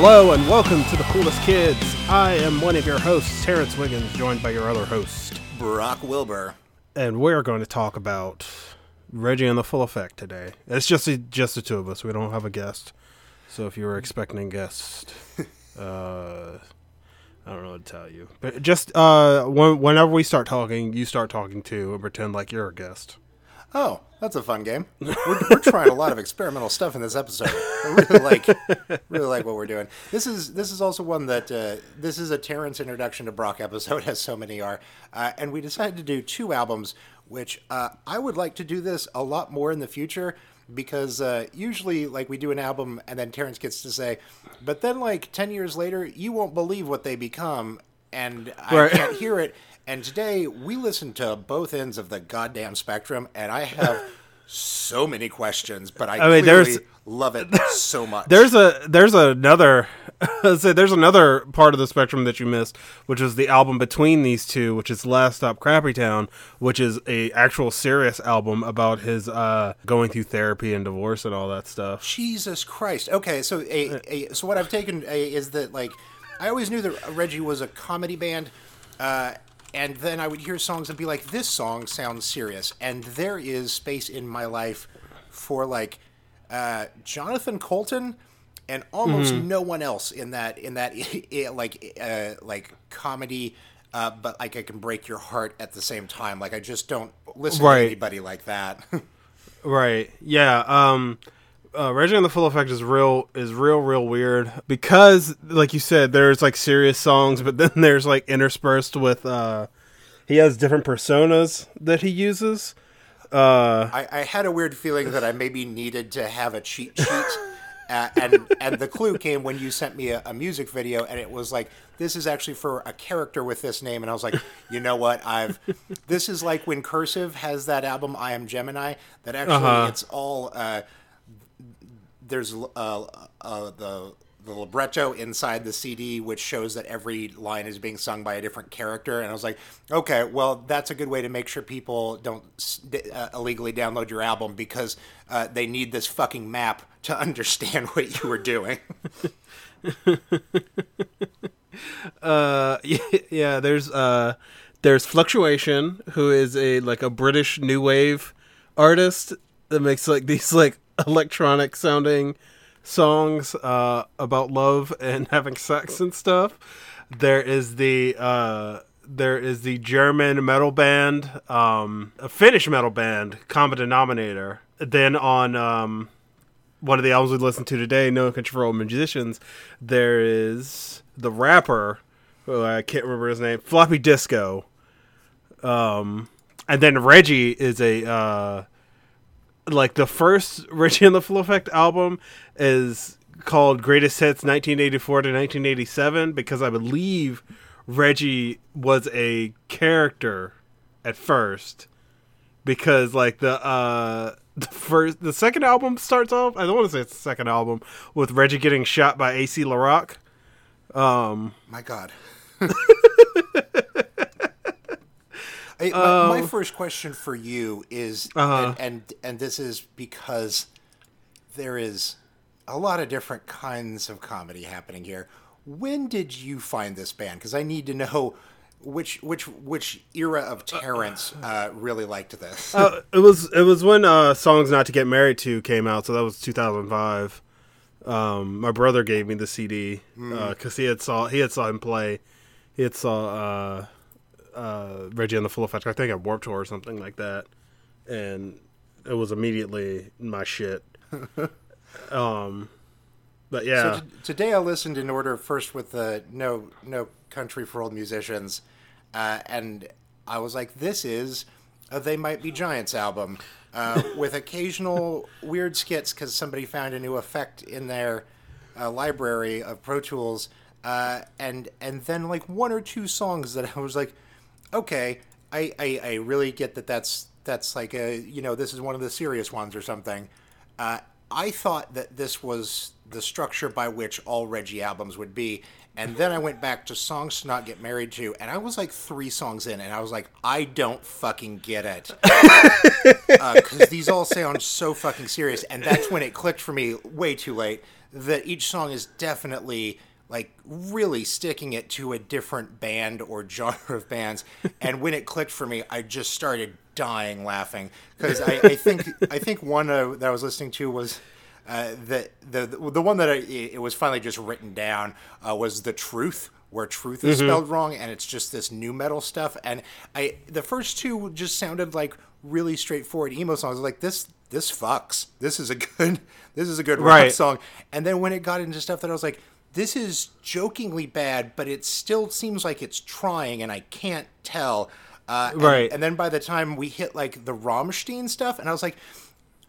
Hello and welcome to the Coolest Kids. I am one of your hosts, Terrence Wiggins, joined by your other host, Brock Wilbur. and we're going to talk about Reggie and the Full Effect today. It's just the, just the two of us. We don't have a guest, so if you were expecting a guest, uh, I don't know what to tell you. But just uh, when, whenever we start talking, you start talking too, and pretend like you're a guest. Oh, that's a fun game. We're, we're trying a lot of experimental stuff in this episode. I really like, really like what we're doing. This is this is also one that uh, this is a Terrence introduction to Brock episode, as so many are, uh, and we decided to do two albums, which uh, I would like to do this a lot more in the future because uh, usually like we do an album and then Terrence gets to say, but then like ten years later, you won't believe what they become, and I Right. can't hear it. And today we listen to both ends of the goddamn spectrum, and I have so many questions, but I, I mean, there's- love it so much. There's a there's another say there's another part of the spectrum that you missed, which is the album between these two, which is Last Stop Crappy Town, which is a actual serious album about his uh going through therapy and divorce and all that stuff. Jesus Christ. Okay, so a, a so what I've taken a, is that like I always knew that Reggie was a comedy band, uh, and then I would hear songs and be like, "This song sounds serious," and there is space in my life for like uh, Jonathan Coulton and almost no one else in that in that like uh, like comedy. Uh, but like I can break your heart at the same time. Like I just don't listen Right. to anybody like that. Right. Yeah. Um uh, Reggie and the Full Effect is real is real real weird because like you said there's like serious songs but then there's like interspersed with uh he has different personas that he uses. Uh I, I had a weird feeling that I maybe needed to have a cheat sheet. Uh, and and the clue came when you sent me a, a music video, and it was like this is actually for a character with this name, and I was like, you know what, I've this is like when Cursive has that album I Am Gemini, that actually Uh-huh. it's all uh, there's uh, uh, the the libretto inside the CD, which shows that every line is being sung by a different character. And I was like, okay, well, that's a good way to make sure people don't uh, illegally download your album because uh, they need this fucking map to understand what you were doing. uh yeah, there's uh there's Fluctuation who is a like a British new wave artist that makes like these like electronic sounding songs uh about love and having sex and stuff. There is the uh there is the German metal band, um, a Finnish metal band, Common Denominator. Then on um, one of the albums we listened to today, No Control Musicians, there is the rapper, who I can't remember his name, Floppy Disco. Um, and then Reggie is a uh, like the first Reggie and the Full Effect album is called Greatest Hits 1984 to 1987 because I believe Reggie was a character at first because like the uh the first the second album starts off I don't want to say it's the second album with Reggie getting shot by AC LaRock. Um My God. Hey, my, my first question for you is, Uh-huh. and, and and this is because there is a lot of different kinds of comedy happening here. When did you find this band? Because I need to know which which which era of Terrence uh, really liked this. uh, it was it was when uh Songs Not to Get Married to came out, so that was 2005. Um my brother gave me the CD uh, cuz he had saw he had saw him play. He had saw uh uh Reggie and the Full Effect I think at Warped Tour or something like that. And it was immediately my shit. um but yeah. So t- today I listened in order first with the no no country for old musicians, uh, and I was like, this is a They Might Be Giants album uh, with occasional weird skits because somebody found a new effect in their uh, library of Pro Tools, uh, and and then like one or two songs that I was like, okay, I, I, I really get that that's that's like a you know this is one of the serious ones or something. Uh, I thought that this was the structure by which all Reggie albums would be, and then I went back to songs to not get married to, and I was like three songs in, and I was like, I don't fucking get it, because these all sound so fucking serious, and that's when it clicked for me way too late that each song is definitely like really sticking it to a different band or genre of bands. and when it clicked for me, I just started dying laughing because I, I think I think one uh, that I was listening to was. Uh, the, the the one that I, it was finally just written down uh, was the truth where truth is spelled wrong and it's just this new metal stuff and I the first two just sounded like really straightforward emo songs like this this fucks this is a good this is a good rock Right. song and then when it got into stuff that I was like this is jokingly bad but it still seems like it's trying and I can't tell uh, and- Right. and then by the time we hit like the Rammstein stuff and I was like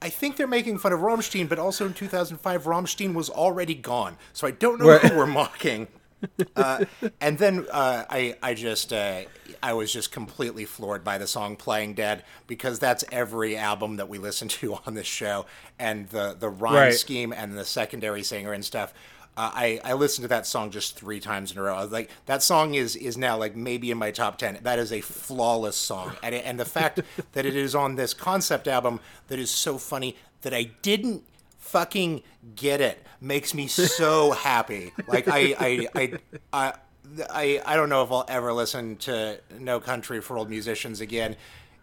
I think they're making fun of Rammstein, but also in 2005, Rammstein was already gone. So I don't know Right. who we're mocking. Uh, and then uh, I, I just, uh, I was just completely floored by the song "Playing Dead" because that's every album that we listen to on this show, and the the rhyme Right. scheme and the secondary singer and stuff. Uh, I I listened to that song just three times in a row. I was like, that song is is now like maybe in my top ten. That is a flawless song, and it, and the fact that it is on this concept album that is so funny that I didn't fucking get it makes me so happy. Like I I I. I I, I don't know if I'll ever listen to No Country for Old Musicians again.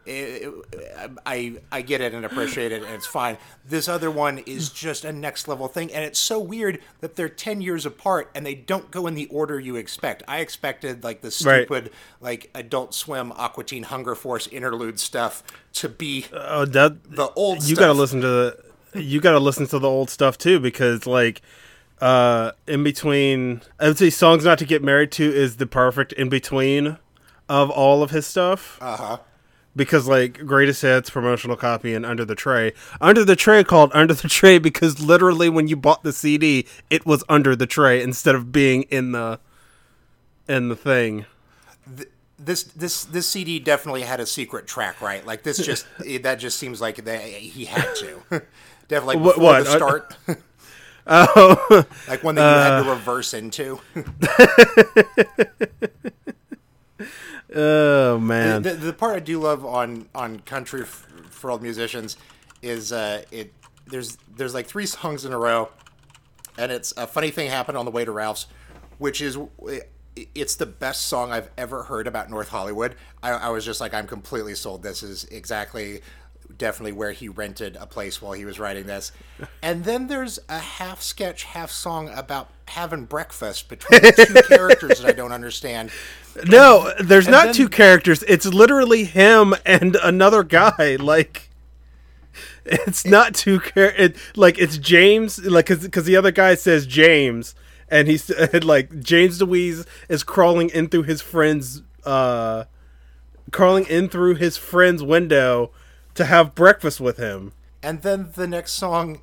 It- it- I I get it and appreciate it and it's fine. This other one is just a next level thing and it's so weird that they're 10 years apart and they don't go in the order you expect. I expected like the Right. stupid like Adult Swim Aqua Teen Hunger Force interlude stuff to be Oh, that the old you stuff. got to listen to the you got to listen to the old stuff too because like uh in between I would say songs not to get married to is the perfect in between of all of his stuff. Uh-huh. Because like greatest hits, promotional copy, and under the tray. Under the tray called under the tray because literally when you bought the CD, it was under the tray instead of being in the in the thing. this this this CD definitely had a secret track, right? Like this just that just seems like they, he had to. definitely What- before what? the Uh, start. Oh, like one that you had to reverse into. Oh man. the, the part I do love on on Country f- for Old Musicians is uh, it there's there's like three songs in a row, and it's a funny thing happened on the way to Ralph's, which is it's the best song I've ever heard about North Hollywood. I, I was just like, I'm completely sold. This is exactly definitely where he rented a place while he was writing this. And then there's a half sketch, half song about having breakfast between two characters that I don't understand. No, there's not then- two characters. It's literally him and another guy. Like, it's not two char- it, Like it's James. Like because the other guy says James, and he's and, like James Dewees is crawling in through his friend's uh, crawling in through his friend's window to have breakfast with him. And then the next song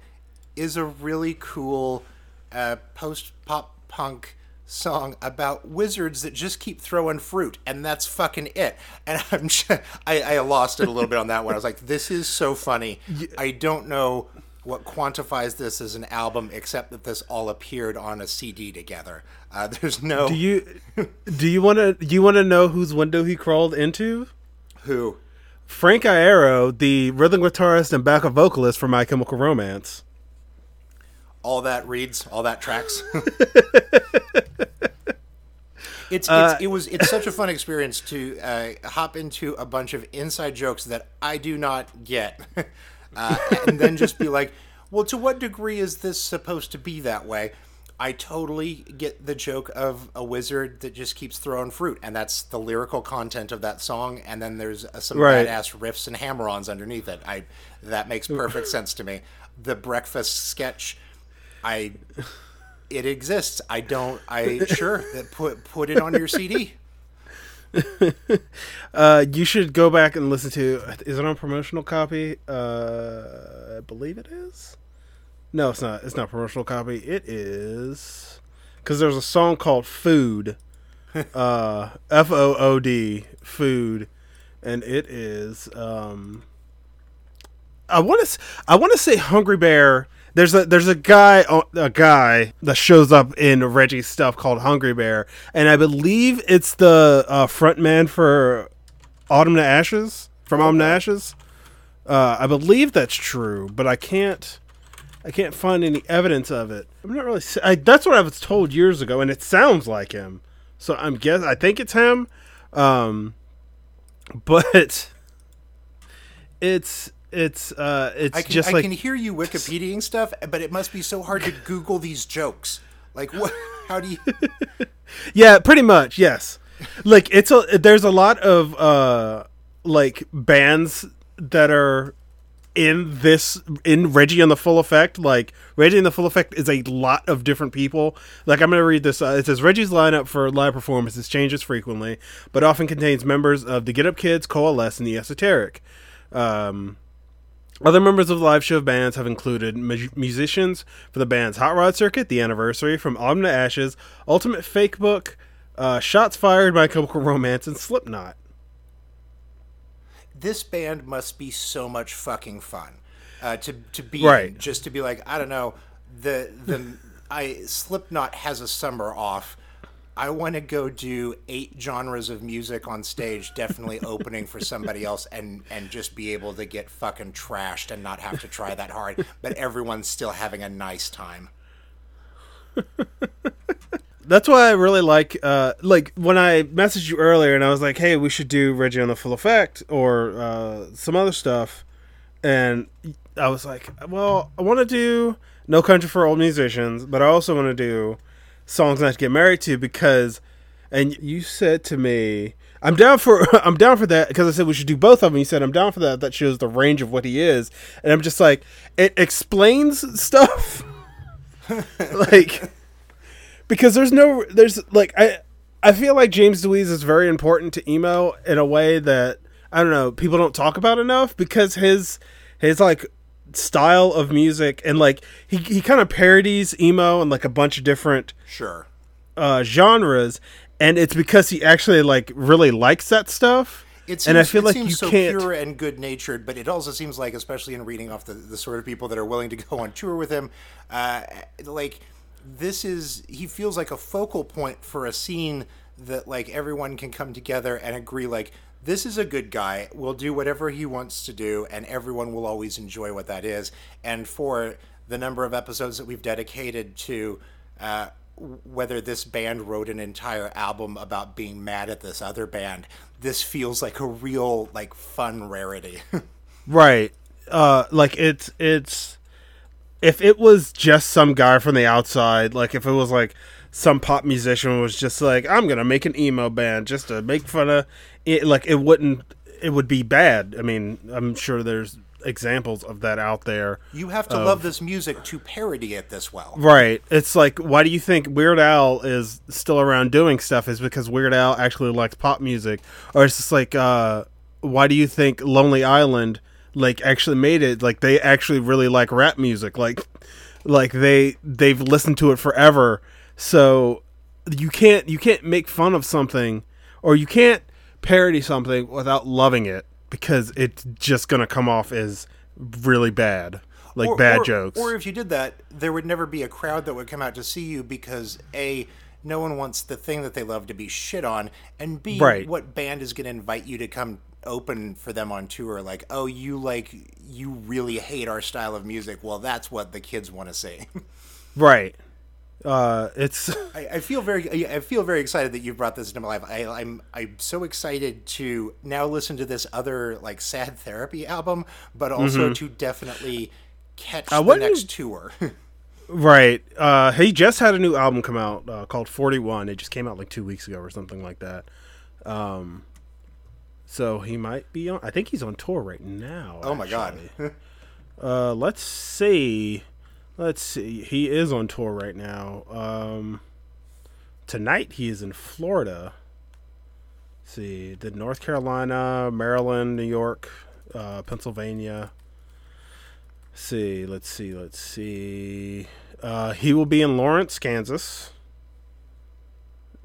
is a really cool uh, post pop punk song about wizards that just keep throwing fruit, and that's fucking it. And I'm just, I, I lost it a little bit on that one. I was like, this is so funny. I don't know what quantifies this as an album except that this all appeared on a CD together. Uh, there's no Do you do you want to you want to know whose window he crawled into? who. Frank Iero, the rhythm guitarist and backup vocalist for My Chemical Romance. all that reads, all that tracks. it's, Uh, it's it was it's such a fun experience to uh, hop into a bunch of inside jokes that I do not get, uh, and then just be like, "Well, to what degree is this supposed to be that way?" I totally get the joke of a wizard that just keeps throwing fruit, and that's the lyrical content of that song. And then there's uh, some Right. badass riffs and hammer-ons underneath it. I that makes perfect sense to me. The breakfast sketch, I it exists. I don't. I sure that put put it on your CD. Uh, you should go back and listen to. Is it on promotional copy? Uh, I believe it is. No, it's not. It's not promotional copy. It is because there's a song called "Food," uh, F O O D, "Food," and it is. Um, I want to. I want to say "Hungry Bear." There's a there's a guy o- a guy that shows up in Reggie's stuff called Hungry Bear, and I believe it's the uh, front man for Autumn to Ashes from Autumn to Ashes. Uh, I believe that's true, but I can't I can't find any evidence of it. I'm not really. I, that's what I was told years ago, and it sounds like him. So I'm guess. I think it's him. Um, but it's it's uh it's I can, just I like can hear you Wikipediaing stuff, but it must be so hard to Google these jokes. Like what? How do you? Yeah, pretty much. Yes. Like it's a there's a lot of uh like bands that are in this in Reggie and the Full Effect. Like Reggie and the Full Effect is a lot of different people. Like I'm gonna read this. Uh, it says Reggie's lineup for live performances changes frequently, but often contains members of the Get Up Kids, Coalesce, and the Esoteric. Um, other members of the live show bands have included mu- musicians for the band's Hot Rod Circuit, The Anniversary, From Autumn to Ashes, Ultimate Fakebook, uh, Shots Fired My Chemical Romance, and Slipknot. This band must be so much fucking fun. Uh, to to be Right. just to be like I don't know the the I Slipknot has a summer off. I want to go do eight genres of music on stage, definitely opening for somebody else, and and just be able to get fucking trashed and not have to try that hard, but everyone's still having a nice time. That's why I really like, uh, like when I messaged you earlier and I was like, "Hey, we should do Reggie on the Full Effect or uh, some other stuff," and I was like, "Well, I want to do No Country for Old Musicians, but I also want to do songs not to get married to because." And you said to me, "I'm down for I'm down for that," because I said we should do both of them. You said I'm down for that. That shows the range of what he is, and I'm just like, it explains stuff, like because there's no there's like I I feel like James Dewees is very important to emo in a way that I don't know people don't talk about enough because his his like style of music and like he he kind of parodies emo and like a bunch of different Sure. uh genres and it's because he actually like really likes that stuff It seems, and I feel like seems you so can't pure and good natured, but it also seems like, especially in reading off the, the sort of people that are willing to go on tour with him, uh, like this is he feels like a focal point for a scene that like everyone can come together and agree like this is a good guy will do whatever he wants to do and everyone will always enjoy what that is and for the number of episodes that we've dedicated to uh, whether this band wrote an entire album about being mad at this other band this feels like a real like fun rarity Right. Uh like it's it's if it was just some guy from the outside, like if it was like some pop musician was just like I'm going to make an emo band just to make fun of it like it wouldn't it would be bad. I mean, I'm sure there's examples of that out there. you have to love this music to parody it this well Right. It's like why do you think Weird Al is still around doing stuff is because Weird Al actually likes pop music or it's just like uh why do you think Lonely Island like actually made it like they actually really like rap music. Like like they they've listened to it forever. So you can't you can't make fun of something or you can't parody something without loving it because it's just going to come off as really bad like Or- bad or- jokes. Or if you did that, there would never be a crowd that would come out to see you because a no one wants the thing that they love to be shit on, and b Right. what band is going to invite you to come open for them on tour? Like, oh, you like you really hate our style of music. Well, that's what the kids want to see. Right. Uh, it's I, I feel very I feel very excited that you brought this into my life. I, I'm I'm so excited to now listen to this other like sad therapy album, but also to definitely catch the Mm-hmm. do you- next tour. right. Uh, he just had a new album come out uh, called Forty One. It just came out like two weeks ago or something like that. Um, so he might be on. I think he's on tour right now. oh my god. Uh, let's see. Let's see. He is on tour right now. Um, tonight he is in Florida. Let's see, the North Carolina, Maryland, New York, uh, Pennsylvania. Let's see, let's see, let's see. Uh, he will be in Lawrence, Kansas.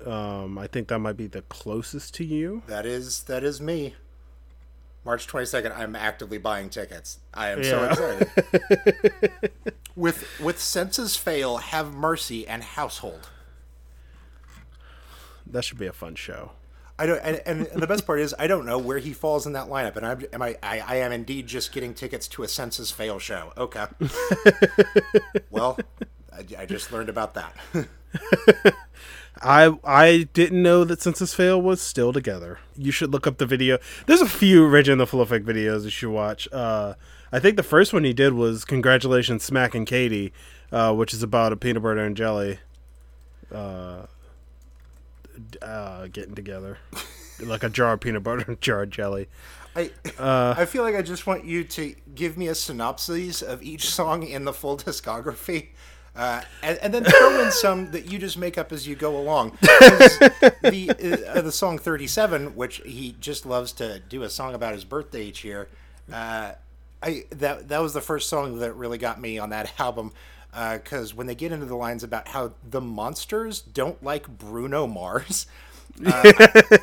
Um, I think that might be the closest to you. That is that is me. March 22nd, I'm actively buying tickets. I am so excited. with with senses fail, have mercy and household. That should be a fun show. I don't, and, and, and the best part is I don't know where he falls in that lineup, and I'm, am I, I, I am indeed just getting tickets to a senses fail show. Okay, well, I, I just learned about that. I I didn't know that Senses Fail was still together. You should look up the video. There's a few Reg and the Full Effect videos you should watch. Uh, I think the first one he did was "Congratulations, Smack and Katie," uh, which is about a peanut butter and jelly uh, uh, getting together, like a jar of peanut butter and jar of jelly. I I feel like I just want you to give me a synopsis of each song in the full discography. Uh, and, and then throw in some that you just make up as you go along. The uh, the song "37," which he just loves to do a song about his birthday each year. Uh, I that that was the first song that really got me on that album. Because when they get into the lines about how the monsters don't like Bruno Mars, uh,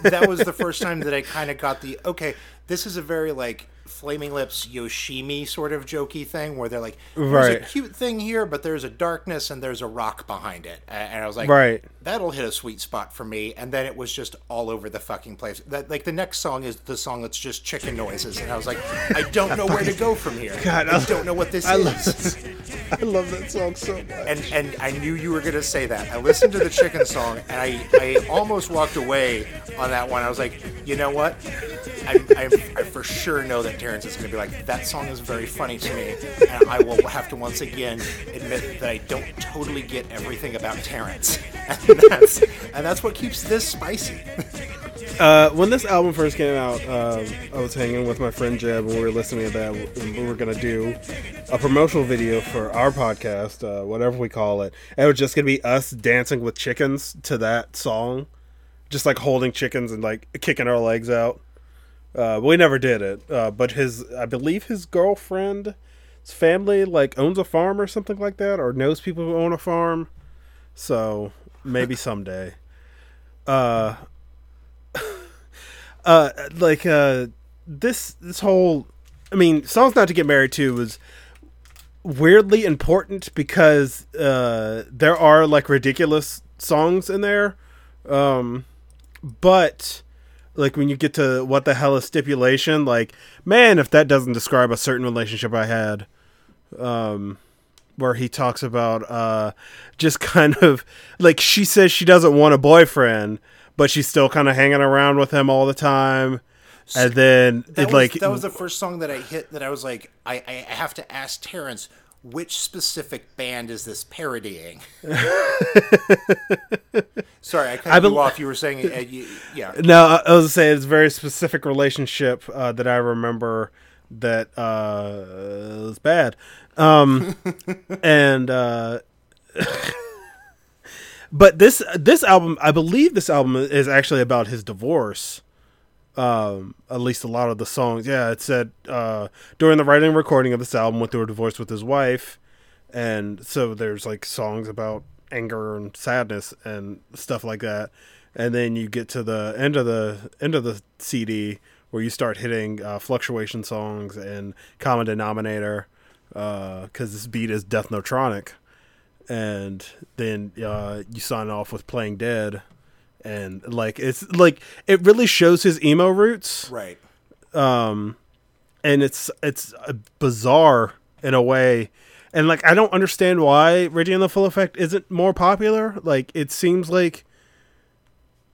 that was the first time that I kind of got the okay. This is a very like Flaming Lips Yoshimi sort of jokey thing where they're like, "There's Right. a cute thing here, but there's a darkness and there's a rock behind it." And I was like, Right. that'll hit a sweet spot for me." And then it was just all over the fucking place. That like the next song is the song that's just chicken noises, and I was like, I don't know where to go from here. God, I I- don't know what this I is. love I love that song so much. and and I knew you were gonna say that. I listened to the chicken song and I, I almost walked away on that one. I was like, you know what? I, I, I for sure know that Terrence is gonna be like, that song is very funny to me, and I will have to once again admit that I don't totally get everything about Terrence, and that's and that's what keeps this spicy. Uh, when this album first came out, um, I was hanging with my friend Jeb, and we were listening to that. We were gonna do a promotional video for our podcast, uh, whatever we call it. And it was just gonna be us dancing with chickens to that song, just like holding chickens and like kicking our legs out. Uh, we never did it, uh, but his, I believe his girlfriend, his family, like owns a farm or something like that, or knows people who own a farm. So maybe someday. Uh, uh like uh this this whole i mean songs not to get married to was weirdly important because uh there are like ridiculous songs in there um but like when you get to what the hell is stipulation like man if that doesn't describe a certain relationship i had um where he talks about uh just kind of like she says she doesn't want a boyfriend but she's still kind of hanging around with him all the time and then That it was, like that was the first song that I hit that I was like, I, I have to ask Terrence. Which specific band is this parodying? Sorry, I cut I you bel- off. You were saying, uh, you, yeah. no i I was saying it's a very specific relationship uh, that i remember that uh was bad um and uh but this this album i believe this album is actually about his divorce um at least a lot of the songs. Yeah it said uh during the writing and recording of this album went through a divorce with his wife. And so there's like songs about anger and sadness and stuff like that. And then you get to the end of the end of the cd where you start hitting uh, fluctuation songs and common denominator because this beat is death notronic. And then uh, you sign off with playing dead and like it's like it really shows his emo roots. Right. um and it's it's bizarre in a way. And like i don't understand why reggie and the full effect isn't more popular. Like it seems like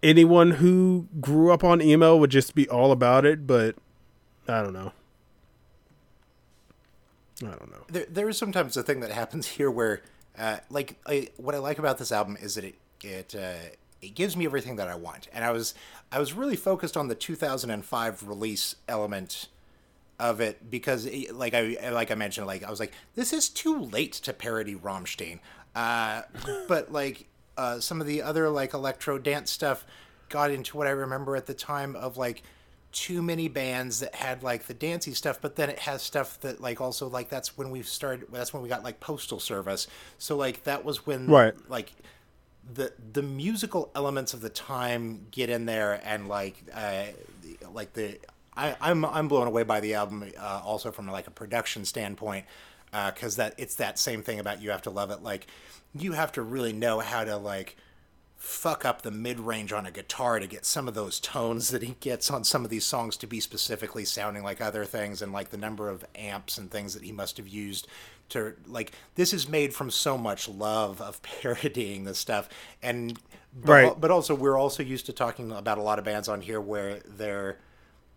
anyone who grew up on emo would just be all about it but i don't know. I don't know. There, there is sometimes a thing that happens here where, uh, like, I, what I like about this album is that it it uh, it gives me everything that I want, and I was I was really focused on the 2005 release element of it because, it- like I like I mentioned, like I was like, this is too late to parody Rammstein, uh, but like uh, some of the other like electro dance stuff got into what I remember at the time of like too many bands that had like the dancey stuff, but then it has stuff that like also like that's when we started. That's when we got like Postal Service. So like that was when Right. like the the musical elements of the time get in there and like uh, like the I, I'm I'm blown away by the album uh, also from like a production standpoint because that it's that same thing about you have to love it. Like you have to really know how to like fuck up the mid range on a guitar to get some of those tones that he gets on some of these songs to be specifically sounding like other things and like the number of amps and things that he must have used to like this is made from so much love of parodying this stuff and but, Right. but also we're also used to talking about a lot of bands on here where they're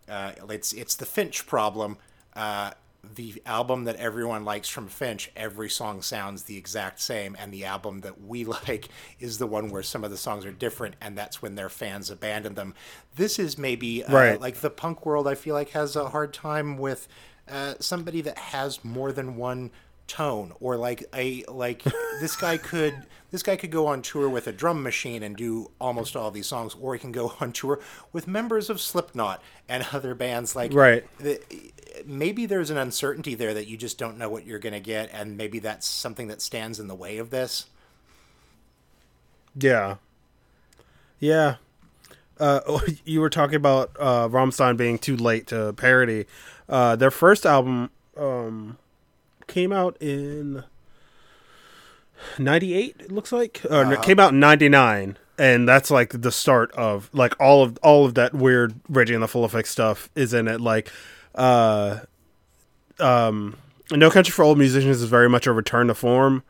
uh, it's it's the Finch problem. Uh, the album that everyone likes from Finch, every song sounds the exact same, and the album that we like is the one where some of the songs are different, and that's when their fans abandon them. This is maybe uh, Right. like the punk world. I feel like has a hard time with uh, somebody that has more than one tone or like a like this guy could this guy could go on tour with a drum machine and do almost all these songs or he can go on tour with members of Slipknot and other bands like Right. the, maybe there's an uncertainty there that you just don't know what you're going to get and maybe that's something that stands in the way of this Yeah. Yeah. Uh, you were talking about uh, Rammstein being too late to parody. Uh, their first album um, came out in '98. It looks like, or it came out in '99, and that's like the start of like all of all of that weird Reggie and the Full Effect stuff is in it. Like, uh, um, No Country for Old Musicians is very much a return to form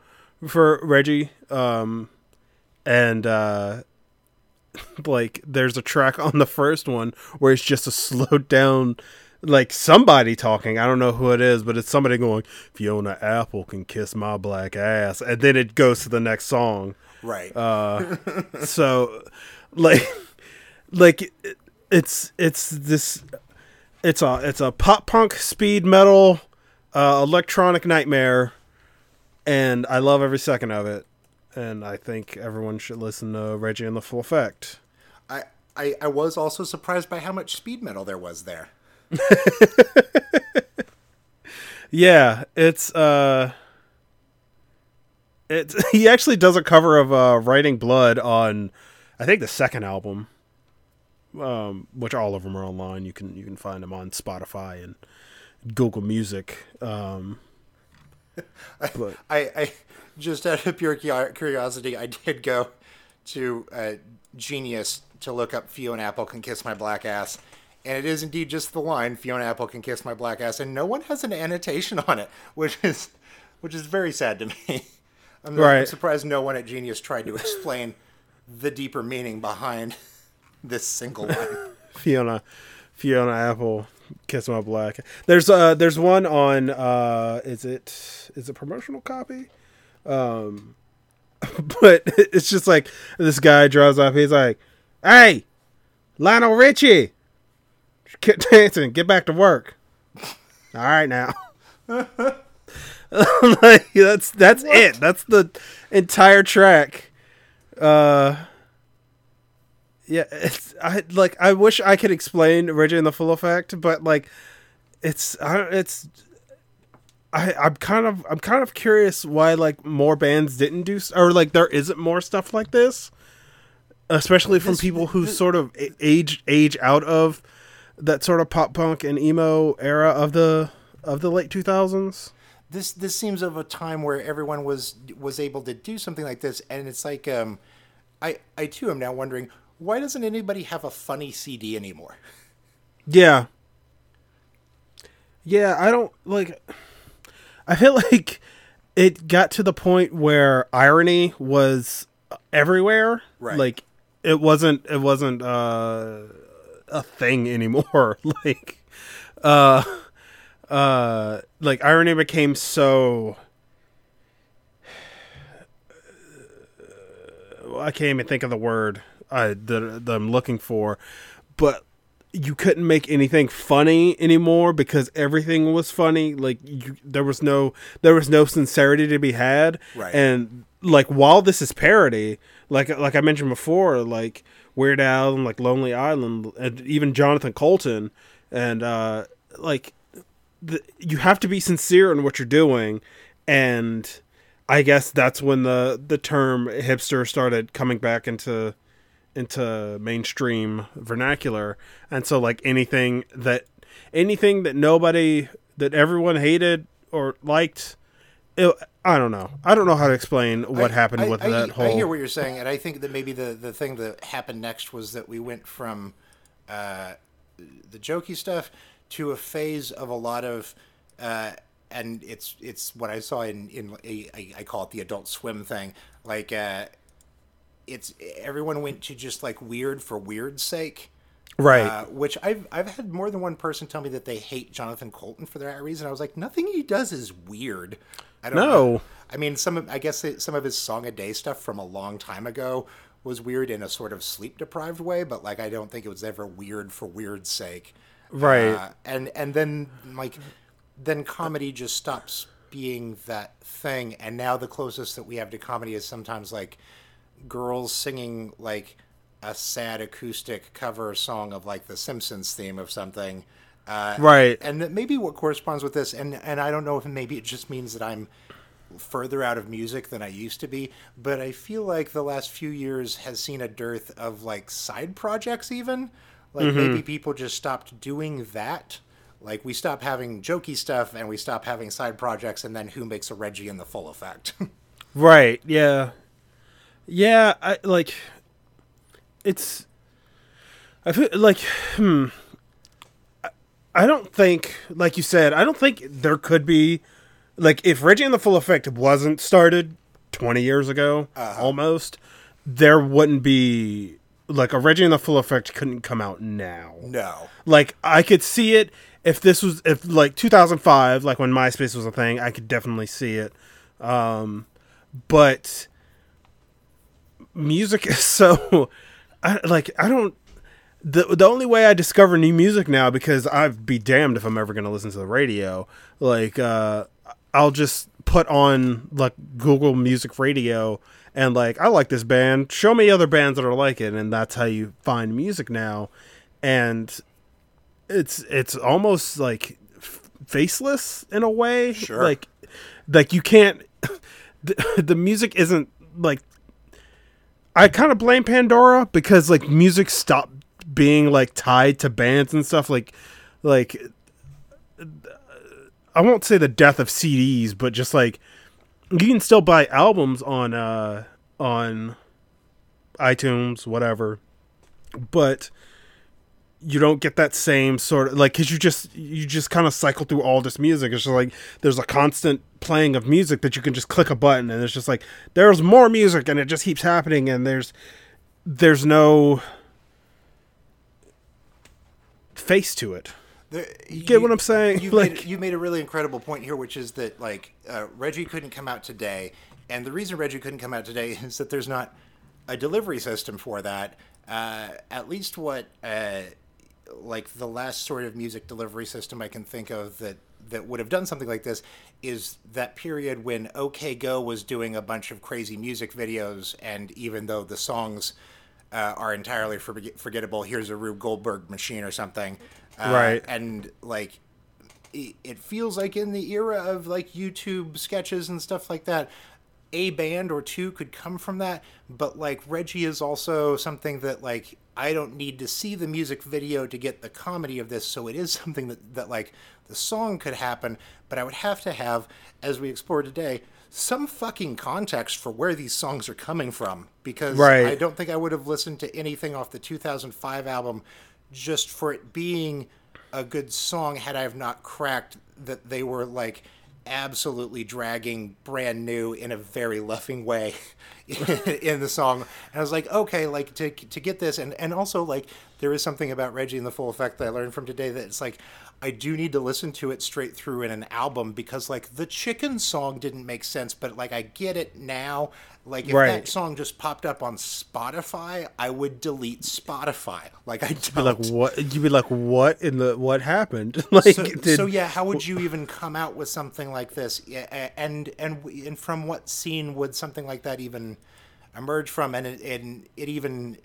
for Reggie. Um, and uh like there's a track on the first one where it's just a slowed down like somebody talking i don't know who it is but it's somebody going fiona apple can kiss my black ass and then it goes to the next song right Uh, so like like it- it's it's this it's a it's a pop punk speed metal uh, electronic nightmare and i love every second of it. And i think everyone should listen to reggie and the full effect. I, I i was also surprised by how much speed metal there was there. Yeah it's uh it's he actually does a cover of uh raining blood on i think the second album um which all of them are online. You can you can find them on spotify and google music um but I, I just out of pure curiosity, I did go to uh, Genius to look up Fiona Apple can kiss my black ass, and it is indeed just the line Fiona Apple can kiss my black ass, and no one has an annotation on it, which is which is very sad to me. I'm, I'm surprised no one at Genius tried to explain the deeper meaning behind this single line. Fiona Fiona Apple Kiss My Black. There's uh there's one on uh is it is it promotional copy? Um but it's just like this guy drives up he's like, "Hey, Lionel Richie, quit dancing, get back to work." All right now. like that's that's it. That's the entire track. Uh yeah, it's I like I wish I could explain Reggie and the Full Effect, but like it's I it's I I'm kind of I'm kind of curious why like more bands didn't do or like there isn't more stuff like this, especially from people who sort of age age out of that sort of pop punk and emo era of the of the late 2000s. this this seems of a time where everyone was was able to do something like this and it's like um i i too am now wondering why doesn't anybody have a funny cd anymore Yeah. Yeah, I don't like I feel like it got to the point where irony was everywhere. Right. Like it wasn't it wasn't uh a thing anymore. like uh uh like irony became so I can't even think of the word I that, that I'm looking for, but you couldn't make anything funny anymore because everything was funny. Like you, there was no there was no sincerity to be had. Right. And like while this is parody, like like I mentioned before, like Weird Al and like Lonely Island, and even Jonathan Coulton, and uh like the, you have to be sincere in what you're doing, and I guess that's when the the term hipster started coming back into into mainstream vernacular and so like anything that anything that nobody that everyone hated or liked it, I don't know. I don't know how to explain what happened I, with I, that whole. I hear what you're saying, and I think that maybe the the thing that happened next was that we went from uh, the jokey stuff to a phase of a lot of. Uh, and it's it's what I saw in in a, I, I call it the Adult Swim thing. Like, uh, it's everyone went to just like weird for weird's sake, right. uh, which I've I've had more than one person tell me that they hate Jonathan Coulton for that reason. I was like, nothing he does is weird. I don't No. know. I mean, some of I guess some of his song a day stuff from a long time ago was weird in a sort of sleep deprived way, but like I don't think it was ever weird for weird's sake. Right. Uh, and and then like then comedy just stops being that thing, and now the closest that we have to comedy is sometimes like girls singing like a sad acoustic cover song of like the Simpsons theme of something. Uh, Right. And maybe what corresponds with this, and and I don't know if maybe it just means that I'm further out of music than I used to be, but I feel like the last few years has seen a dearth of like side projects even. Like maybe people just stopped doing that. Like we stop having jokey stuff and we stop having side projects and then who makes a Reggie in the full effect? Right. Yeah. Yeah. I like. It's. I feel like. Hmm. I- I don't think, like you said, I don't think there could be, like, if Reggie and the Full Effect wasn't started twenty years ago, almost, there wouldn't be like a Reggie and the Full Effect couldn't come out now. no. Like I could see it if this was if like 2005, like when MySpace was a thing, I could definitely see it. Um, but music is so I like I don't the the only way I discover new music now because I'd be damned if I'm ever going to listen to the radio. Like uh I'll just put on like Google Music Radio and like I like this band, show me other bands that are like it and that's how you find music now. And it's it's almost like f- faceless in a way. Sure. Like like you can't the, the music isn't like I kind of blame Pandora because like music stopped being like tied to bands and stuff like like I won't say the death of CDs but just like you can still buy albums on uh on iTunes whatever. But you don't get that same sort of like because you just you just kind of cycle through all this music it's just like there's a constant playing of music that you can just click a button and it's just like there's more music and it just keeps happening and there's there's no face to it The, you get what I'm saying? You Like- made, you made a really incredible point here, which is that like uh, Reggie couldn't come out today, and the reason Reggie couldn't come out today is that there's not a delivery system for that. Uh, at least what uh, like the last sort of music delivery system I can think of that that would have done something like this is that period when OK Go was doing a bunch of crazy music videos, and even though the songs uh, are entirely forget- forgettable, here's a Rube Goldberg machine or something, uh, Right. And like it it feels like in the era of like YouTube sketches and stuff like that, a band or two could come from that. But like Reggie is also something that like I don't need to see the music video to get the comedy of this. So it is something that that like the song could happen, but I would have to have, as we explored today, some fucking context for where these songs are coming from because Right. I don't think I would have listened to anything off the 2005 album just for it being a good song had I have not cracked that they were like absolutely dragging brand new in a very luffing way in the song. And I was like okay like to to get this and and also like there is something about Reggie and the Full Effect that I learned from today that it's like I do need to listen to it straight through in an album because like the chicken song didn't make sense but like I get it now like if Right. that song just popped up on Spotify I would delete Spotify like I don't Be like what you'd be like what in the what happened like so, did, so yeah, how would you even come out with something like this? And and and from what scene would something like that even emerge from? And it, and it even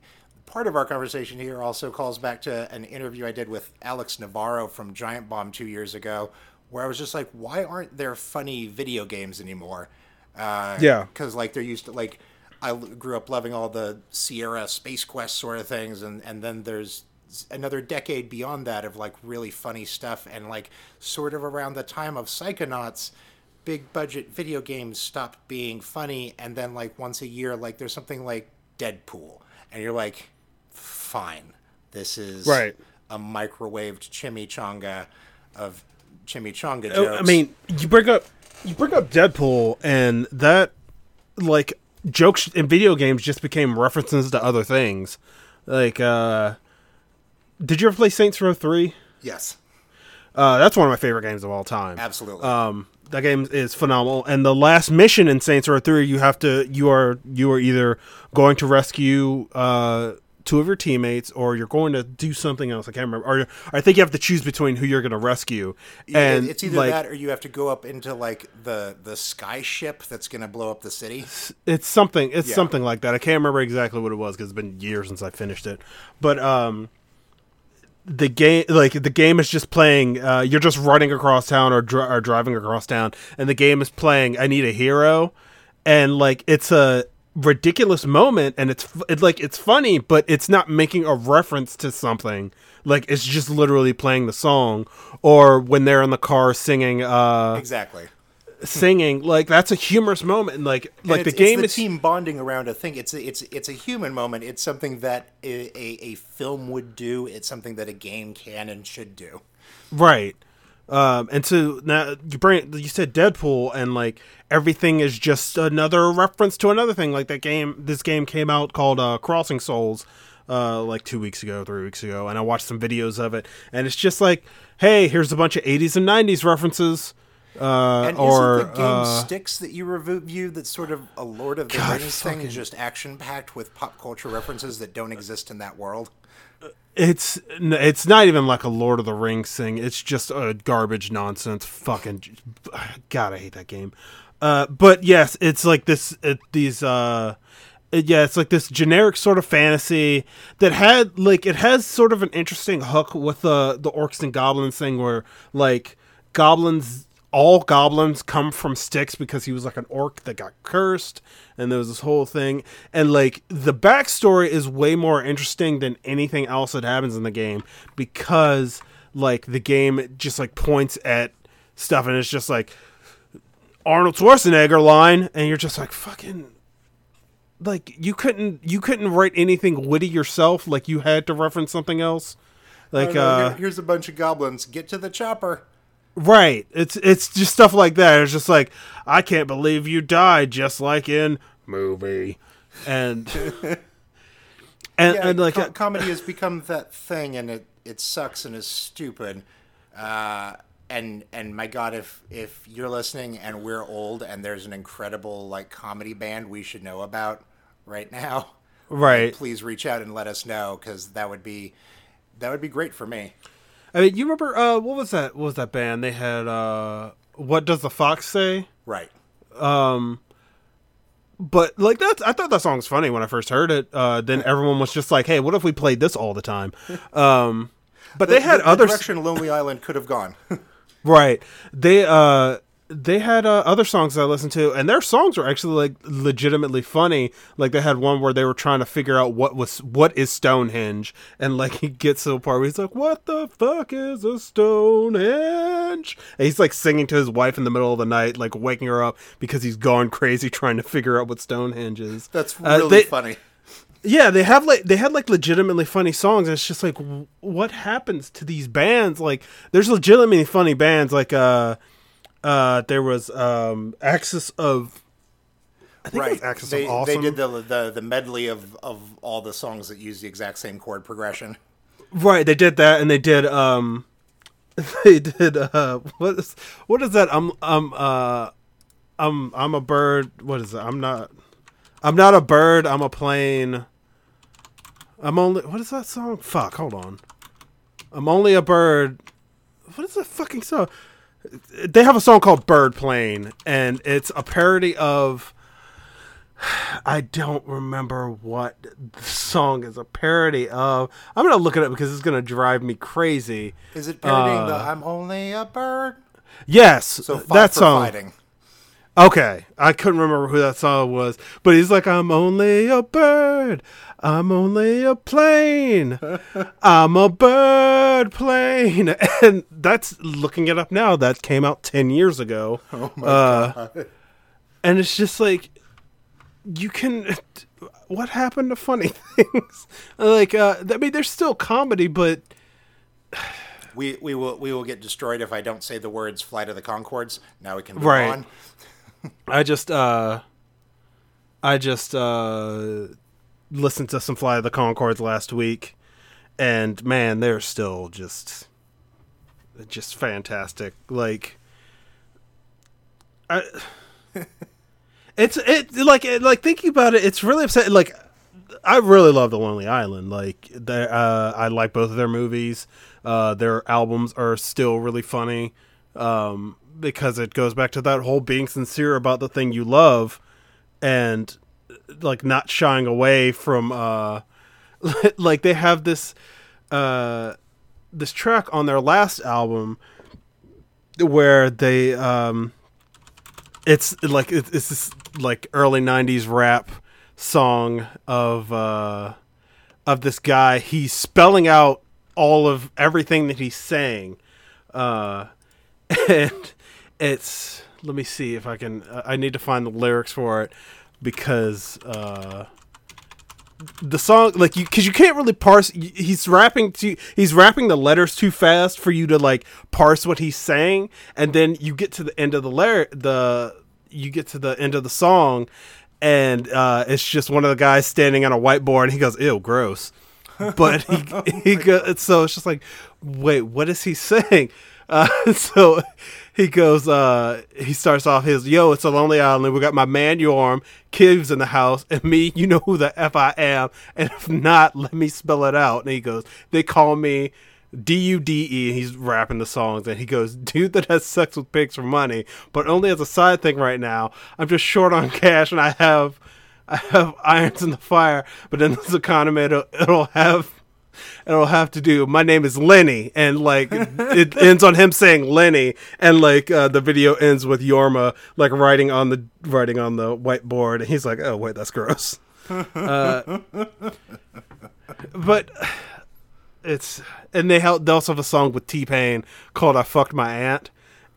part of our conversation here also calls back to an interview I did with Alex Navarro from Giant Bomb two years ago, where I was just like, why aren't there funny video games anymore? Uh, Yeah. because like they're used to like I grew up loving all the Sierra Space Quest sort of things, and and then there's another decade beyond that of like really funny stuff, and like sort of around the time of Psychonauts, big budget video games stopped being funny, and then like once a year, like there's something like Deadpool, and you're like, fine, this is Right. a microwaved chimichanga of chimichanga jokes. Oh, I mean, you bring up you bring up Deadpool, and that like jokes in video games just became references to other things. Like, uh did you ever play Saints Row Three? yes, Uh, that's one of my favorite games of all time. absolutely. Um, that game is phenomenal. And the last mission in Saints Row Three, you have to you are you are either going to rescue uh two of your teammates or you're going to do something else. I can't remember. Or I think you have to choose between who you're going to rescue. And it's either like, that or you have to go up into like the the sky ship that's going to blow up the city. It's something. It's Yeah. something like that. I can't remember exactly what it was because it's been years since I finished it. But um, the game, like the game, is just playing. Uh, you're just running across town or, dri- or driving across town, and the game is playing. I need a hero, and like it's a ridiculous moment, and it's it, like it's funny, but it's not making a reference to something. Like it's just literally playing the song, or when they're in the car singing. Uh, Exactly. singing like that's a humorous moment and like like And the game is team bonding around a thing. It's a, it's it's a human moment. It's something that a, a, a film would do. It's something that a game can and should do. right um and so now you bring you said deadpool and like everything is just another reference to another thing like that game this game came out called uh crossing souls uh like two weeks ago three weeks ago and i watched some videos of it and it's just like hey here's a bunch of 80s and 90s references uh And or isn't the game uh, Styx that you reviewed that's sort of a Lord of the God, Rings thing, just action packed with pop culture references that don't exist in that world? It's it's not even like a Lord of the Rings thing. It's just a garbage nonsense. Fucking God, I hate that game. Uh, but yes, it's like this. It, these. Uh, it- yeah, it's like this generic sort of fantasy that had like it has sort of an interesting hook with the the orcs and goblins thing, where like goblins. All goblins come from Styx because he was like an orc that got cursed, and there was this whole thing. And like the backstory is way more interesting than anything else that happens in the game because like the game just like points at stuff and it's just like Arnold Schwarzenegger line, and you're just like fucking like you couldn't you couldn't write anything witty yourself. Like you had to reference something else. Like Oh, no, uh, here- here's a bunch of goblins. Get to the chopper. Right, it's it's just stuff like that. It's just like I can't believe you died, just like in movie, and and, Yeah, and like co- comedy has become that thing, and it, it sucks and is stupid. Uh, and and my God, if if you're listening and we're old and there's an incredible like comedy band we should know about right now, right. please reach out and let us know because that would be that would be great for me. I mean, you remember uh, what was that? What was that band? They had uh, what does the fox say? Right. But like that, I thought that song was funny when I first heard it. Uh, then everyone was just like, "Hey, what if we played this all the time?" Um, but they had the, other the direction Lonely Island could have gone. right. They uh, they had uh, other songs that I listened to, and their songs were actually like legitimately funny. Like they had one where they were trying to figure out what was what is Stonehenge, and like he gets to a part where he's like, "What the fuck is a Stonehenge?" And he's like singing to his wife in the middle of the night, like waking her up because he's gone crazy trying to figure out what Stonehenge is. That's Uh, really they- funny. yeah they have like they had like legitimately funny songs it's just like w- what happens to these bands like there's legitimately funny bands like uh uh there was um axis of i think it Right. was axis They, of awesome. they did the, the the medley of, of all the songs that use the exact same chord progression. right they did that and they did um they did uh what is what is that i'm i'm uh i'm i'm a bird what is it i'm not i'm not a bird i'm a plane. I'm only what is that song? Fuck hold on. I'm only a bird. What is that fucking song they have a song called bird plane and it's a parody of I don't remember what the song is a parody of. I'm gonna look it up because it's gonna drive me crazy. Is it parodying Uh, the "I'm only a bird"? Yes, So fight that song. fighting. Okay, I couldn't remember who that song was, but he's like, "I'm only a bird, I'm only a plane, I'm a bird plane," and that's looking it up now. That came out ten years ago. Oh my uh, god! And it's just like, you can. What happened to funny things? like, uh, I mean, there's still comedy, but we we will we will get destroyed if I don't say the words "Flight of the Conchords." Now we can move right. on. I just uh I just uh listened to some Flight of the Conchords last week and man, they're still just just fantastic. Like I It's it like like thinking about it, it's really upsetting. Like I really love The Lonely Island. Like uh, I like both of their movies. Uh, their albums are still really funny. Um, because it goes back to that whole being sincere about the thing you love and like not shying away from uh like they have this uh this track on their last album where they um it's like it's this like early 90s rap song of uh of this guy. He's spelling out all of everything that he's saying uh and it's let me see if I can. I need to find the lyrics for it because uh, the song, like you, because you can't really parse. He's rapping to he's rapping the letters too fast for you to like parse what he's saying, and then you get to the end of the layer the you get to the end of the song, and uh, it's just one of the guys standing on a whiteboard, and he goes, "Ew, gross." But he oh he so it's just like, wait, what is he saying? Uh, so he goes, uh, he starts off his, yo, it's a lonely island. We got my man Yorm, kids in the house, and me, you know who the F I am. And if not, let me spell it out. And he goes, they call me D U D E. And he's rapping the songs, and he goes, dude that has sex with pigs for money, but only as a side thing right now. I'm just short on cash, and I have, I have irons in the fire. But in this economy, it'll, it'll have and it'll have to do my name is Lenny and like it ends on him saying Lenny and like uh, the video ends with Jorma like writing on the writing on the whiteboard and he's like oh wait that's gross. Uh, but it's and they, help, they also have a song with T-Pain called I fucked my aunt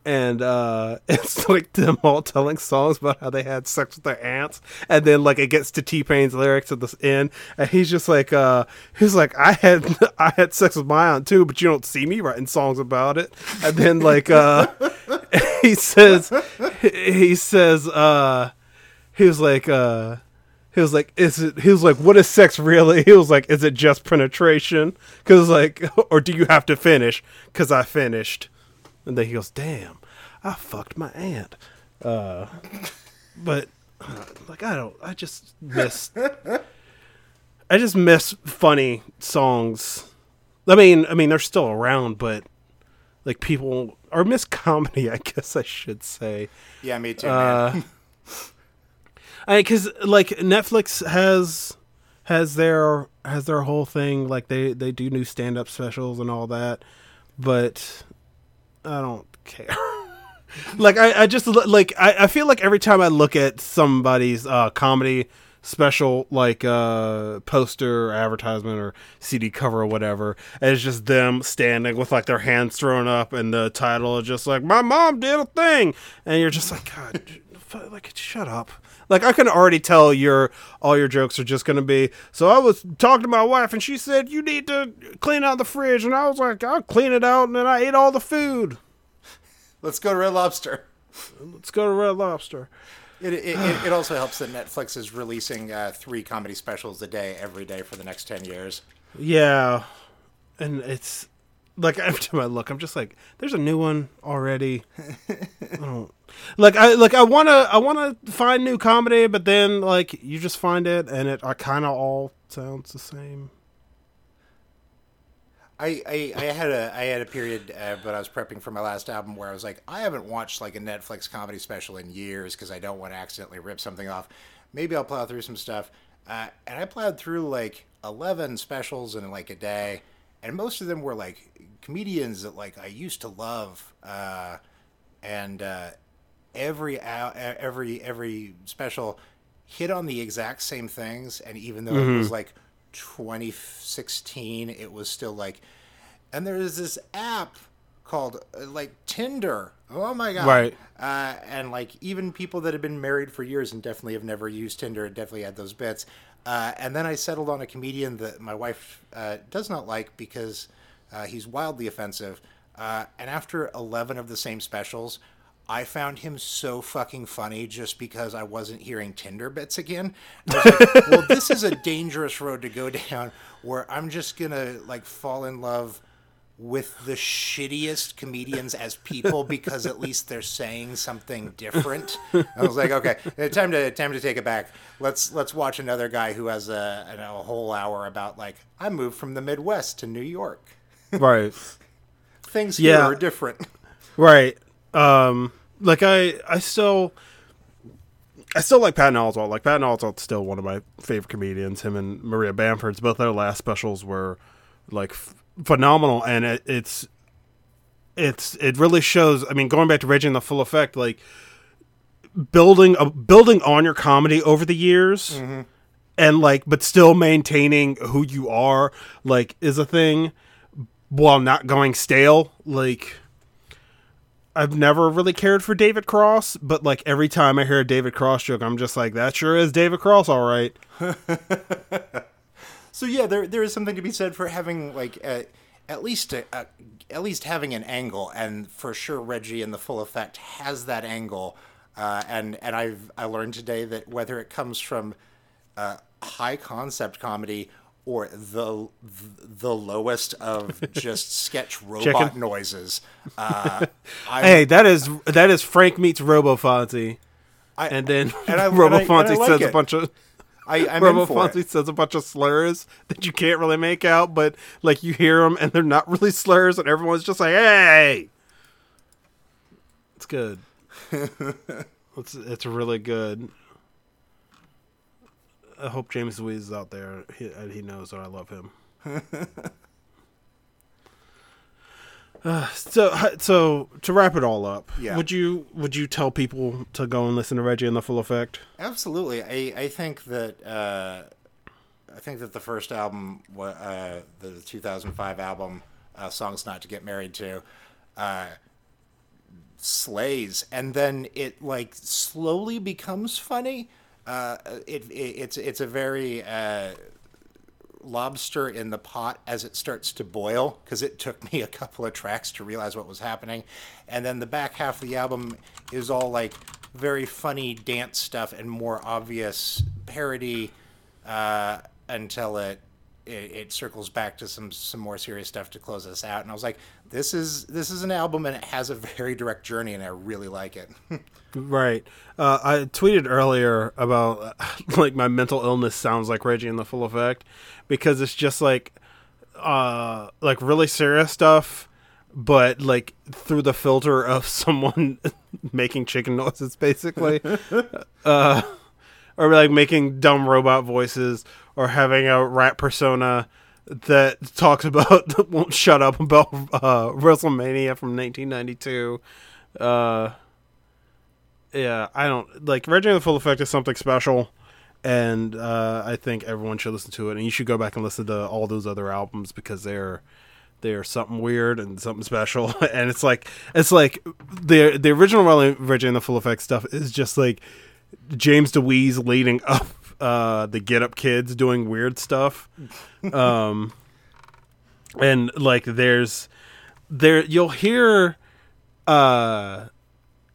and uh, it's like them all telling songs about how they had sex with their aunts, and then like it gets to T Pain's lyrics at the end, and he's just like, uh, he's like, I had I had sex with my aunt too, but you don't see me writing songs about it, and then like uh, he says, he says, uh, he was like, uh. He was like, "Is it?" He was like, "What is sex really?" He was like, "Is it just penetration?" Because like, or do you have to finish? Because I finished. And then he goes, "Damn, I fucked my aunt." Uh, but uh, like I don't, I just miss. I just miss funny songs. I mean, I mean they're still around, but like people or miss comedy, I guess I should say. Yeah, me too. Uh, I because like Netflix has has their has their whole thing like they they do new stand up specials and all that, but I don't care. like I, I just like I, I feel like every time I look at somebody's uh, comedy special like uh poster or advertisement or CD cover or whatever and it's just them standing with like their hands thrown up and the title is just like my mom did a thing and you're just like god like shut up like I can already tell your all your jokes are just going to be. So I was talking to my wife and she said you need to clean out the fridge and I was like I'll clean it out and then I ate all the food. Let's go to Red Lobster. Let's go to Red Lobster. It, it, it, it also helps that Netflix is releasing uh, three comedy specials a day every day for the next 10 years. Yeah. And it's like every time I look, I'm just like, there's a new one already. I don't like I like I wanna I wanna find new comedy, but then like you just find it and it I kinda all sounds the same. I, I, I had a I had a period uh, I was prepping for my last album where I was like I haven't watched like a Netflix comedy special in years because I don't want to accidentally rip something off. Maybe I'll plow through some stuff, uh, and I plowed through like eleven specials in like a day, and most of them were like comedians that like I used to love, uh, and uh, every every every special hit on the exact same things, and even though it was like 2016, it was still like, and there is this app called uh, like Tinder. Oh my god! Right. Uh, and like even people that have been married for years and definitely have never used Tinder definitely had those bits. Uh, and then I settled on a comedian that my wife uh, does not like because uh, he's wildly offensive. Uh, and after 11 of the same specials, I found him so fucking funny just because I wasn't hearing Tinder bits again. Like, well, this is a dangerous road to go down where I'm just gonna like fall in love with the shittiest comedians as people because at least they're saying something different. I was like, okay, uh, time to time to take it back. Let's let's watch another guy who has a, you know, a whole hour about like I moved from the Midwest to New York. right. Things here are different. Right. Um like I I still I still like Patton Oswalt. Like Patton Oswalt's still one of my favorite comedians. Him and Maria Bamford's both their last specials were like f- phenomenal and it, it's it's it really shows I mean going back to Reggie in the full effect like building a, building on your comedy over the years mm-hmm. and like but still maintaining who you are like is a thing while not going stale like I've never really cared for David Cross, but like every time I hear a David Cross joke, I'm just like, that sure is David Cross, all right. So yeah, there there is something to be said for having like a, at least a, a, at least having an angle, and for sure Reggie in the full effect has that angle. Uh, and and I've I learned today that whether it comes from uh, high concept comedy or the the lowest of just sketch robot Chicken. noises, uh, Hey, that is that is Frank meets Robo Fonzie, and then and I- Robo Fonzie like says a bunch of I, I'm Robo Fonzie says a bunch of slurs that you can't really make out, but like you hear them and they're not really slurs, and everyone's just like, hey, it's good. it's it's really good. I hope James Dewees is out there. He, and he knows that I love him. Uh, so, so to wrap it all up, Yeah. would you would you tell people to go and listen to Reggie in the Full Effect? Absolutely, I I think that uh, I think that the first album, uh, the 2005 album, uh, "Songs Not to Get Married to," uh, slays, and then it like slowly becomes funny. Uh, it, it it's it's a very uh, lobster in the pot as it starts to boil because it took me a couple of tracks to realize what was happening. And then the back half of the album is all like very funny dance stuff and more obvious parody uh, until it, it it circles back to some some more serious stuff to close us out. And i was like this is this is an album and it has a very direct journey and i really like it. Right. Uh, I tweeted earlier about like my mental illness sounds like Reggie in the Full Effect because it's just like uh like really serious stuff but like through the filter of someone making chicken noises basically. Uh or like making dumb robot voices or having a rat persona that talks about that won't shut up about uh WrestleMania from 1992 uh yeah, I don't like Reggie the Full Effect is something special, and uh, I think everyone should listen to it. And you should go back and listen to all those other albums because they're they're something weird and something special. and it's like it's like the the original Reggie in the Full Effect stuff is just like James Dewees leading up uh, the Get Up Kids doing weird stuff. Um, and like there's there you'll hear uh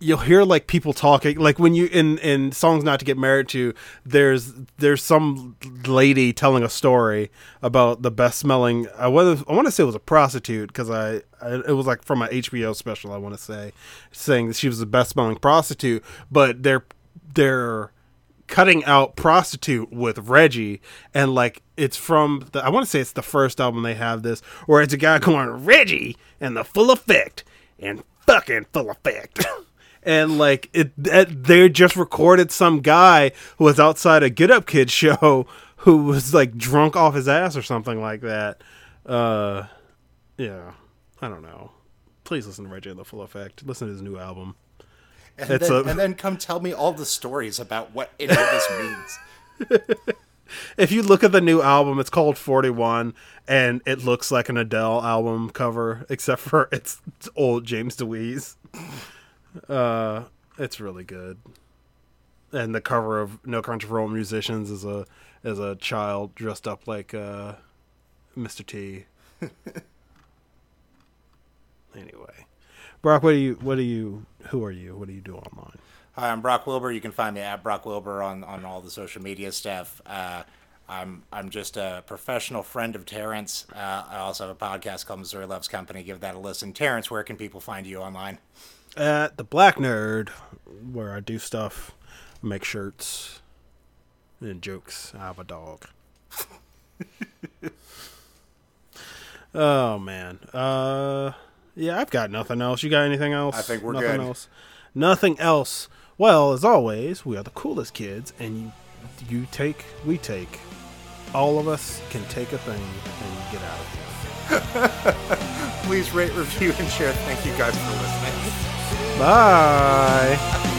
you'll hear like people talking like when you in in songs not to get married to there's there's some lady telling a story about the best smelling i want to i want to say it was a prostitute because I, I it was like from an hbo special i want to say saying that she was the best smelling prostitute but they're they're cutting out prostitute with reggie and like it's from the i want to say it's the first album they have this where it's a guy going reggie and the full effect and fucking full effect. And like it that they just recorded some guy who was outside a get up kid show who was like drunk off his ass or something like that. Uh yeah. I don't know. Please listen to reggie in the full effect. Listen to his new album and, It's then, a- and then come tell me all the stories about what any of this means. if you look at the new album, it's called 41 and it looks like an Adele album cover except for it's, it's old James Dewees. Uh it's really good. And the cover of No Country for Old Musicians is a is a child dressed up like uh Mr. T. anyway. Brock, what do you what do you who are you? What do you do online? Hi, I'm Brock Wilbur. You can find me at Brock Wilbur on, on all the social media stuff. Uh, I'm I'm just a professional friend of Terence. Uh, I also have a podcast called Missouri Loves Company. Give that a listen. Terence, where can people find you online? at the Black Nerd, where I do stuff, make shirts and jokes. I have a dog. oh man, uh, yeah, I've got nothing else. You got anything else? I think we're nothing good. Else? Nothing else. Well, as always, we are the coolest kids, and you, you take, we take. All of us can take a thing and get out of here. Please rate, review, and share. Thank you guys for listening. Bye.